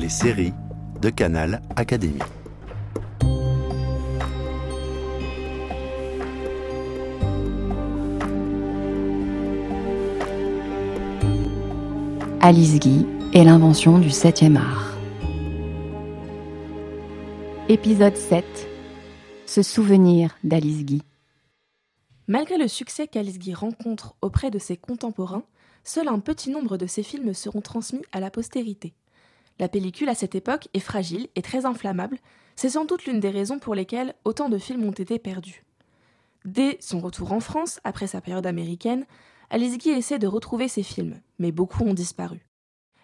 les séries de Canal Académie. Alice Guy et l'invention du 7e art. Épisode 7 Se souvenir d'Alice Guy. Malgré le succès qu'Alice Guy rencontre auprès de ses contemporains, seul un petit nombre de ses films seront transmis à la postérité. La pellicule à cette époque est fragile et très inflammable, c'est sans doute l'une des raisons pour lesquelles autant de films ont été perdus. Dès son retour en France, après sa période américaine, Alice Guy essaie de retrouver ses films, mais beaucoup ont disparu.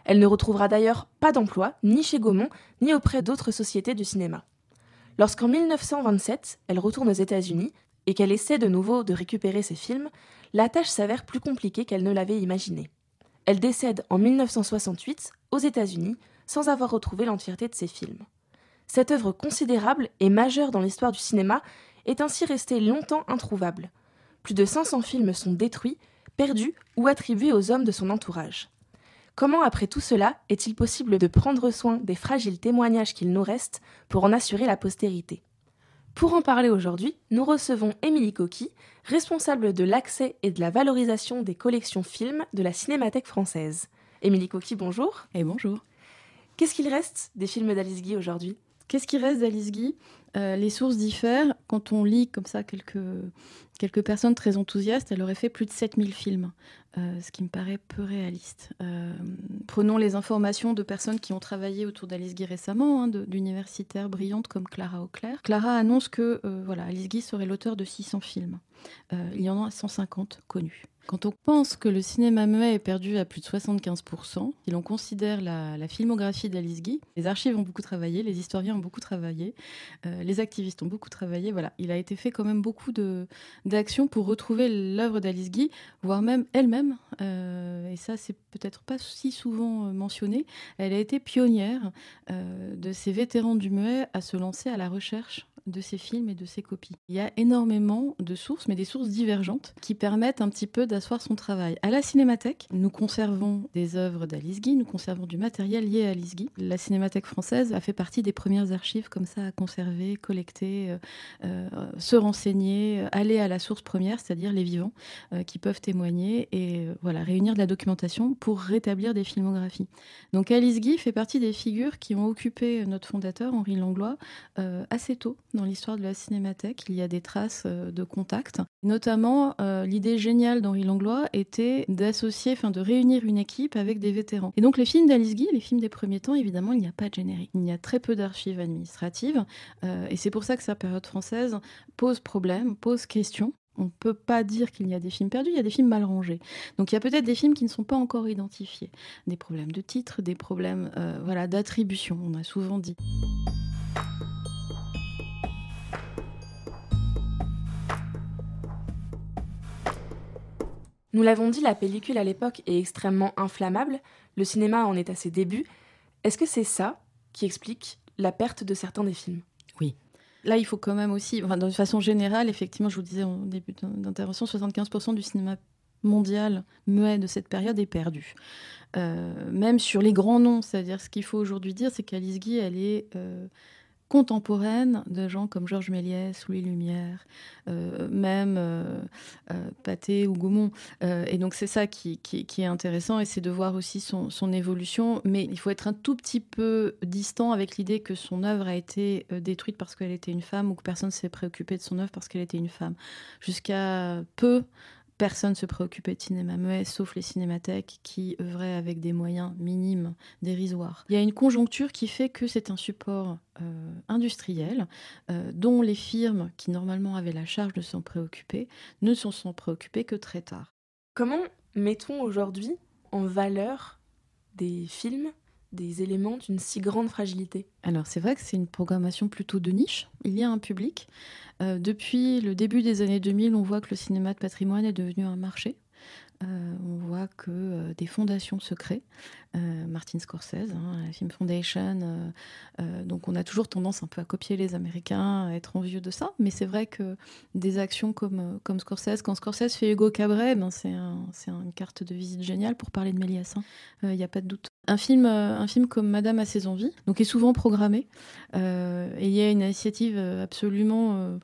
Elle ne retrouvera d'ailleurs pas d'emploi, ni chez Gaumont, ni auprès d'autres sociétés du cinéma. Lorsqu'en 1927, elle retourne aux États-Unis et qu'elle essaie de nouveau de récupérer ses films, la tâche s'avère plus compliquée qu'elle ne l'avait imaginé. Elle décède en 1968 aux États-Unis sans avoir retrouvé l'entièreté de ses films. Cette œuvre considérable et majeure dans l'histoire du cinéma est ainsi restée longtemps introuvable. Plus de 500 films sont détruits, perdus ou attribués aux hommes de son entourage. Comment, après tout cela, est-il possible de prendre soin des fragiles témoignages qu'il nous reste pour en assurer la postérité? Pour en parler aujourd'hui, nous recevons Émilie Coqui, responsable de l'accès et de la valorisation des collections films de la Cinémathèque française. Émilie Coqui, bonjour. Et bonjour. Qu'est-ce qu'il reste des films d'Alice Guy aujourd'hui? Qu'est-ce qui reste d'Alice Guy? Euh, Les sources diffèrent. Quand on lit comme ça quelques, quelques personnes très enthousiastes, elle aurait fait plus de 7000 films, euh, ce qui me paraît peu réaliste. Euh, prenons les informations de personnes qui ont travaillé autour d'Alice Guy récemment, hein, d'universitaires brillantes comme Clara Auclair. Clara annonce que voilà, Alice Guy serait l'auteur de 600 films. il y en a 150 connus. Quand on pense que le cinéma muet est perdu à plus de 75%, si l'on considère la, filmographie d'Alice Guy, les archives ont beaucoup travaillé, les historiens ont beaucoup travaillé, euh, les activistes ont beaucoup travaillé. Voilà, il a été fait quand même beaucoup d'actions pour retrouver l'œuvre d'Alice Guy, voire même elle-même. Euh, et ça, c'est peut-être pas si souvent euh, mentionné. Elle a été pionnière de ces vétérans du muet à se lancer à la recherche de ses films et de ses copies. Il y a énormément de sources, mais des sources divergentes, qui permettent un petit peu d'asseoir son travail. À la Cinémathèque, nous conservons des œuvres d'Alice Guy, nous conservons du matériel lié à Alice Guy. La Cinémathèque française a fait partie des premières archives comme ça à conserver, collecter, euh, euh, se renseigner, euh, aller à la source première, c'est-à-dire les vivants, qui peuvent témoigner et voilà réunir de la documentation pour rétablir des filmographies. Donc Alice Guy fait partie des figures qui ont occupé notre fondateur Henri Langlois assez tôt dans l'histoire de la cinémathèque. Il y a des traces euh, de contact. Notamment, euh, l'idée géniale d'Henri Langlois était d'associer, enfin de réunir une équipe avec des vétérans. Et donc les films d'Alice Guy, les films des premiers temps, évidemment, il n'y a pas de générique. Il y a très peu d'archives administratives. Euh, et c'est pour ça que sa période française pose problème, pose question on ne peut pas dire qu'il y a des films perdus, il y a des films mal rangés. Donc il y a peut-être des films qui ne sont pas encore identifiés. Des problèmes de titre, des problèmes voilà, d'attribution, on a souvent dit. Nous l'avons dit, la pellicule à l'époque est extrêmement inflammable, le cinéma en est à ses débuts. Est-ce que c'est ça qui explique la perte de certains des films? Oui. Là, il faut quand même aussi, enfin, de façon générale, effectivement, je vous disais en début d'intervention, 75% du cinéma mondial muet de cette période est perdu. Euh, même sur les grands noms, c'est-à-dire ce qu'il faut aujourd'hui dire, c'est qu'Alice Guy, elle est euh, contemporaine de gens comme Georges Méliès, Louis Lumière, euh, même euh, euh, Pathé ou Gaumont. et donc c'est ça qui, est intéressant et c'est de voir aussi son, évolution. Mais il faut être un tout petit peu distant avec l'idée que son œuvre a été détruite parce qu'elle était une femme ou que personne s'est préoccupé de son œuvre parce qu'elle était une femme. Jusqu'à peu, Personne ne se préoccupait de cinéma muet, sauf les cinémathèques qui œuvraient avec des moyens minimes, dérisoires. Il y a une conjoncture qui fait que c'est un support euh, industriel euh, dont les firmes qui normalement avaient la charge de s'en préoccuper ne s'en sont préoccupées que très tard. Comment mettons aujourd'hui en valeur des films des éléments d'une si grande fragilité Alors c'est vrai que c'est une programmation plutôt de niche. Il y a un public. Euh, depuis le début des années 2000, on voit que le cinéma de patrimoine est devenu un marché. On voit que des fondations se créent. Martin Scorsese, hein, la Film Foundation. donc on a toujours tendance un peu à copier les Américains, à être envieux de ça. Mais c'est vrai que des actions comme, Scorsese, quand Scorsese fait Hugo Cabret, ben c'est un, une carte de visite géniale pour parler de Méliès. Il hein. n'y a pas de doute. Un film, un film comme Madame a ses envies, donc est souvent programmé. et il y a une initiative absolument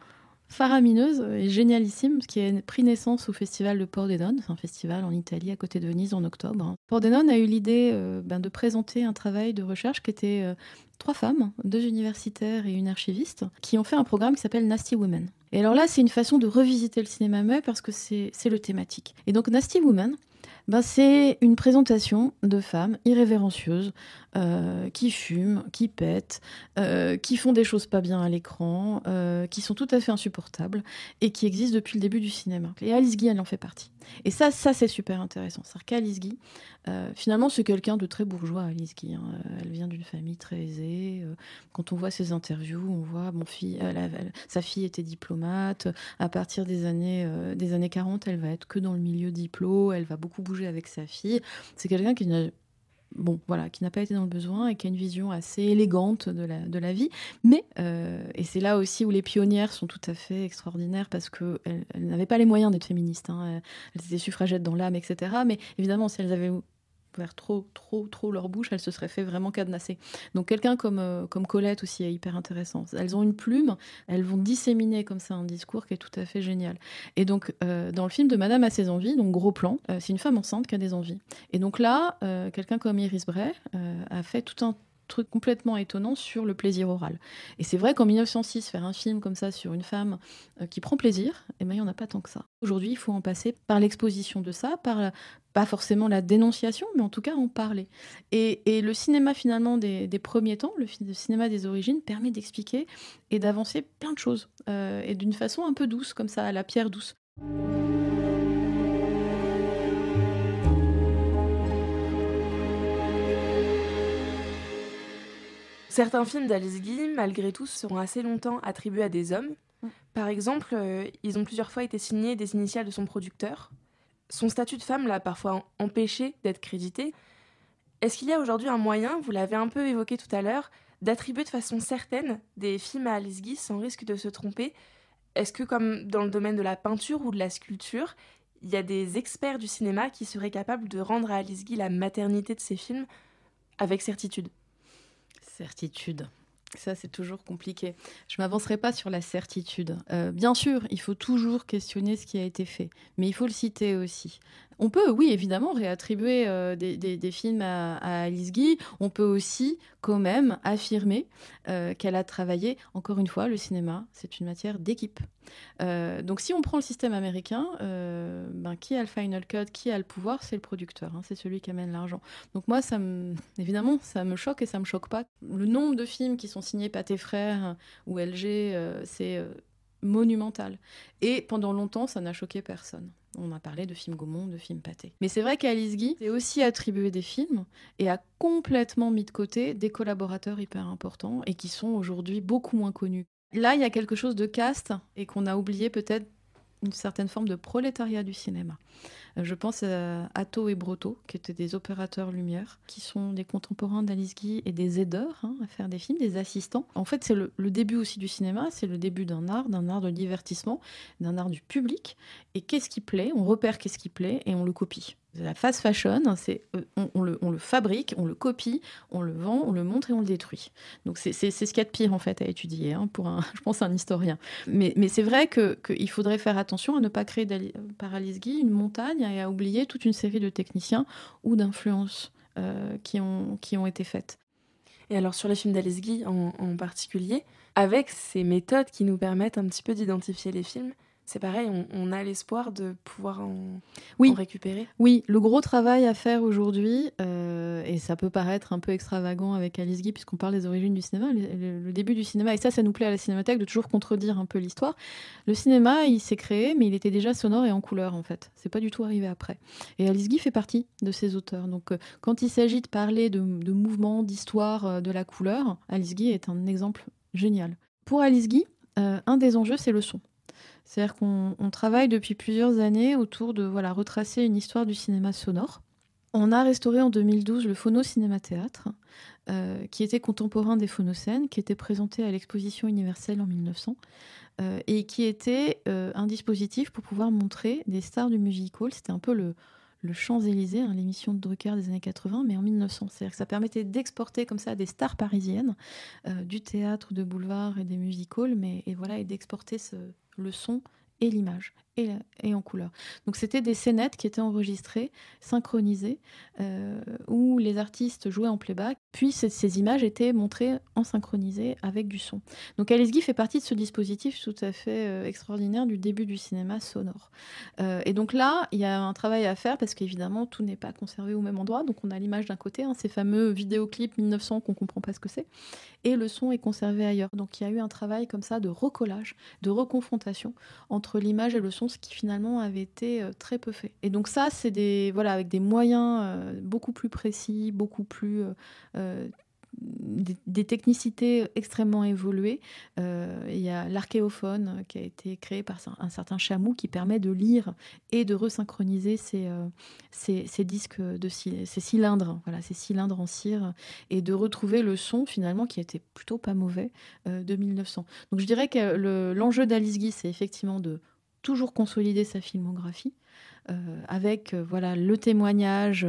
faramineuse et génialissime, qui a pris naissance au festival de Pordenone, un festival en Italie à côté de Venise en octobre. Pordenone a eu l'idée euh, ben, de présenter un travail de recherche qui était euh, trois femmes, deux universitaires et une archiviste, qui ont fait un programme qui s'appelle Nasty Women. Et alors là, c'est une façon de revisiter le cinéma muet parce que c'est le thématique. Et donc Nasty Women, ben, c'est une présentation de femmes irrévérencieuses euh, qui fument, qui pètent, euh, qui font des choses pas bien à l'écran, euh, qui sont tout à fait insupportables et qui existent depuis le début du cinéma. Et Alice Guy, elle en fait partie. Et ça, ça c'est super intéressant. C'est-à-dire Guy, finalement, c'est quelqu'un de très bourgeois, Alice. Hein. Elle vient d'une famille très aisée. Quand on voit ses interviews, on voit, mon sa fille était diplomate. À partir des années, des années 40, elle va être que dans le milieu diplôme. Elle va beaucoup bouger avec sa fille. C'est quelqu'un qui n'a bon, voilà, qui n'a pas été dans le besoin et qui a une vision assez élégante de la, de la vie. Mais, euh, et c'est là aussi où les pionnières sont tout à fait extraordinaires parce qu'elles elles, n'avaient pas les moyens d'être féministes. Hein. Elles étaient suffragettes dans l'âme, etc. Mais évidemment, si elles avaient vers trop, trop, trop leur bouche, elles se seraient fait vraiment cadenasser. Donc quelqu'un comme, euh, comme Colette aussi est hyper intéressant. Elles ont une plume, elles vont disséminer comme ça un discours qui est tout à fait génial. Et donc euh, dans le film de Madame a ses envies, donc gros plan, euh, c'est une femme enceinte qui a des envies. Et donc là, quelqu'un comme Iris Bray a fait tout un truc complètement étonnant sur le plaisir oral. Et c'est vrai qu'en 1906, faire un film comme ça sur une femme qui prend plaisir, eh ben, il n'y en a pas tant que ça. Aujourd'hui, il faut en passer par l'exposition de ça, par pas forcément la dénonciation, mais en tout cas en parler. Et, le cinéma finalement des, premiers temps, le, cinéma des origines, permet d'expliquer et d'avancer plein de choses, euh, et d'une façon un peu douce, comme ça, à la pierre douce. Certains films d'Alice Guy, malgré tout, seront assez longtemps attribués à des hommes. Mm. Par exemple, euh, ils ont plusieurs fois été signés des initiales de son producteur. Son statut de femme l'a parfois empêché d'être crédité. Est-ce qu'il y a aujourd'hui un moyen, vous l'avez un peu évoqué tout à l'heure, d'attribuer de façon certaine des films à Alice Guy sans risque de se tromper? Est-ce que, comme dans le domaine de la peinture ou de la sculpture, il y a des experts du cinéma qui seraient capables de rendre à Alice Guy la maternité de ses films avec certitude? Certitude. Ça, c'est toujours compliqué. Je ne m'avancerai pas sur la certitude. Euh, bien sûr, il faut toujours questionner ce qui a été fait, mais il faut le citer aussi. On peut, oui, évidemment, réattribuer euh, des, films à, Alice Guy. On peut aussi, quand même, affirmer euh, qu'elle a travaillé, encore une fois, le cinéma, c'est une matière d'équipe. Euh, donc, si on prend le système américain, ben, qui a le final cut, qui a le pouvoir, c'est le producteur, hein, c'est celui qui amène l'argent. Donc, moi, ça me, évidemment, ça me choque et ça me choque pas. Le nombre de films qui sont signés Pathé Frères ou LG, c'est monumental. Et pendant longtemps, ça n'a choqué personne. On a parlé de films Gaumont, de films Pâté. Mais c'est vrai qu'Alice Guy s'est aussi attribué des films et a complètement mis de côté des collaborateurs hyper importants et qui sont aujourd'hui beaucoup moins connus. Là, il y a quelque chose de caste et qu'on a oublié peut-être une certaine forme de prolétariat du cinéma. Euh, je pense à Atto et Brotto, qui étaient des opérateurs lumière, qui sont des contemporains d'Alice Guy et des aideurs hein, à faire des films, des assistants. En fait, c'est le, début aussi du cinéma, c'est le début d'un art, d'un art de divertissement, d'un art du public. Et qu'est-ce qui plaît? On repère qu'est-ce qui plaît et on le copie. La fast fashion, c'est euh, on, le, fabrique, on le copie, on le vend, on le montre et on le détruit. Donc c'est ce qu'il y a de pire en fait à étudier hein, pour un, je pense, un historien. Mais, c'est vrai qu'il faudrait faire attention à ne pas créer par Alice Guy une montagne et à oublier toute une série de techniciens ou d'influences euh, qui, ont, qui ont été faites. Et alors sur les films d'Alice Guy en particulier, avec ces méthodes qui nous permettent un petit peu d'identifier les films, c'est pareil, on, a l'espoir de pouvoir en, oui. récupérer. Oui, le gros travail à faire aujourd'hui, euh, et ça peut paraître un peu extravagant avec Alice Guy, puisqu'on parle des origines du cinéma, le, début du cinéma, et ça, ça nous plaît à la Cinémathèque de toujours contredire un peu l'histoire. Le cinéma, il s'est créé, mais il était déjà sonore et en couleur, en fait. C'est pas du tout arrivé après. Et Alice Guy fait partie de ces auteurs. Donc, euh, quand il s'agit de parler de, de mouvements, d'histoire, euh, de la couleur, Alice Guy est un exemple génial. Pour Alice Guy, un des enjeux, c'est le son. C'est-à-dire qu'on travaille depuis plusieurs années autour de voilà, retracer une histoire du cinéma sonore. On a restauré en 2012 le Phono Cinéma Théâtre, euh, qui était contemporain des phonocènes, qui était présenté à l'exposition universelle en 1900, euh, et qui était euh, un dispositif pour pouvoir montrer des stars du musical. C'était un peu le, le Champs-Élysées, hein, l'émission de Drucker des années 80, mais en 1900. C'est-à-dire que ça permettait d'exporter comme ça des stars parisiennes, du théâtre, de boulevard et des musicals, mais et voilà, et d'exporter le son et l'image et, en couleur. Donc c'était des scénettes qui étaient enregistrées, synchronisées, euh, où les artistes jouaient en playback, puis ces, images étaient montrées en synchronisé avec du son. Donc Alice Guy fait partie de ce dispositif tout à fait euh, extraordinaire du début du cinéma sonore. Euh, et donc là, il y a un travail à faire parce qu'évidemment, tout n'est pas conservé au même endroit. Donc on a l'image d'un côté, hein, ces fameux vidéoclips 1900 qu'on comprend pas ce que c'est, et le son est conservé ailleurs. Donc il y a eu un travail comme ça de recollage, de reconfrontation entre l'image et le son ce qui finalement avait été euh, très peu fait. Et donc ça, c'est des voilà avec des moyens euh, beaucoup plus précis, beaucoup plus euh, des, technicités extrêmement évoluées. il y a l'archéophone qui a été créé par un certain Chamou qui permet de lire et de resynchroniser ces, ces, disques, de ces cylindres, voilà, ces cylindres en cire, et de retrouver le son finalement qui était plutôt pas mauvais de 1900. Donc je dirais que l'enjeu d'Alice Guy, c'est effectivement de toujours consolider sa filmographie euh, avec euh, voilà le témoignage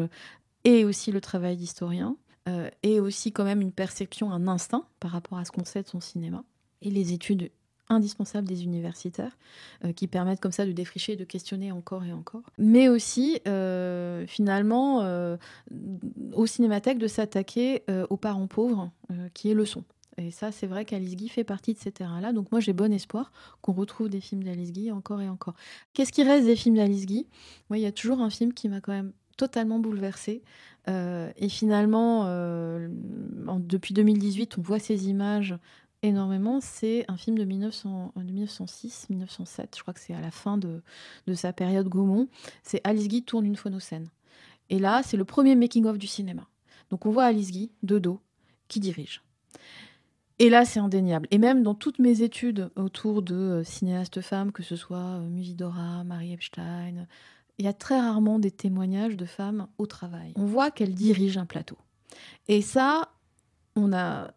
et aussi le travail d'historien euh, et aussi quand même une perception, un instinct par rapport à ce qu'on sait de son cinéma et les études indispensables des universitaires qui permettent comme ça de défricher, de questionner encore et encore, mais aussi finalement au cinémathèque de s'attaquer aux parents pauvres qui est le son. Et ça, c'est vrai qu'Alice Guy fait partie de ces terrains-là. Donc moi, j'ai bon espoir qu'on retrouve des films d'Alice Guy encore et encore. Qu'est-ce qui reste des films d'Alice Guy? Moi, il y a toujours un film qui m'a quand même totalement bouleversée. Euh, et finalement, euh, depuis 2018, on voit ces images énormément. C'est un film de, 1906, 1907. Je crois que c'est à la fin de, de sa période Gaumont. C'est Alice Guy tourne une phonocène. Et là, c'est le premier making-of du cinéma. Donc on voit Alice Guy, de dos, qui dirige. Et là, c'est indéniable. Et même dans toutes mes études autour de euh, cinéastes femmes, que ce soit euh, Musidora, Marie Epstein, il y a très rarement des témoignages de femmes au travail. On voit qu'elles dirigent un plateau. Et ça, on a,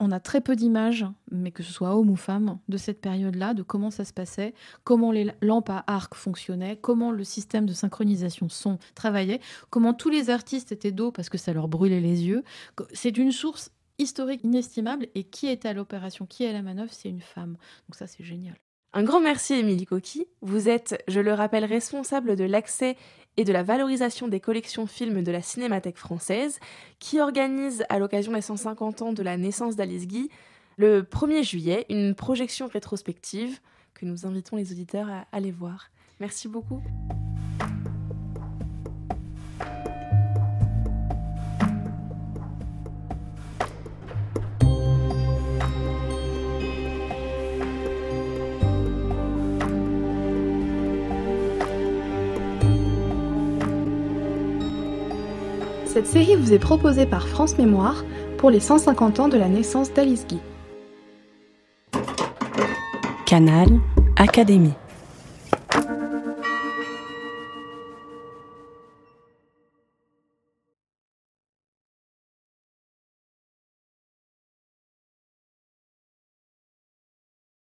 on a très peu d'images, mais que ce soit homme ou femme, de cette période-là, de comment ça se passait, comment les lampes à arc fonctionnaient, comment le système de synchronisation son travaillait, comment tous les artistes étaient dos parce que ça leur brûlait les yeux. C'est une source historique inestimable. Et qui est à l'opération, qui est à la manœuvre C'est une femme. Donc ça, c'est génial. Un grand merci, Émilie Coqui. Vous êtes, je le rappelle, responsable de l'accès et de la valorisation des collections films de la Cinémathèque française, qui organise, à l'occasion des 150 ans de la naissance d'Alice Guy, le 1er juillet, une projection rétrospective que nous invitons les auditeurs à aller voir. Merci beaucoup. Cette série vous est proposée par France Mémoire pour les 150 ans de la naissance d'Alice Guy. Canal Académie.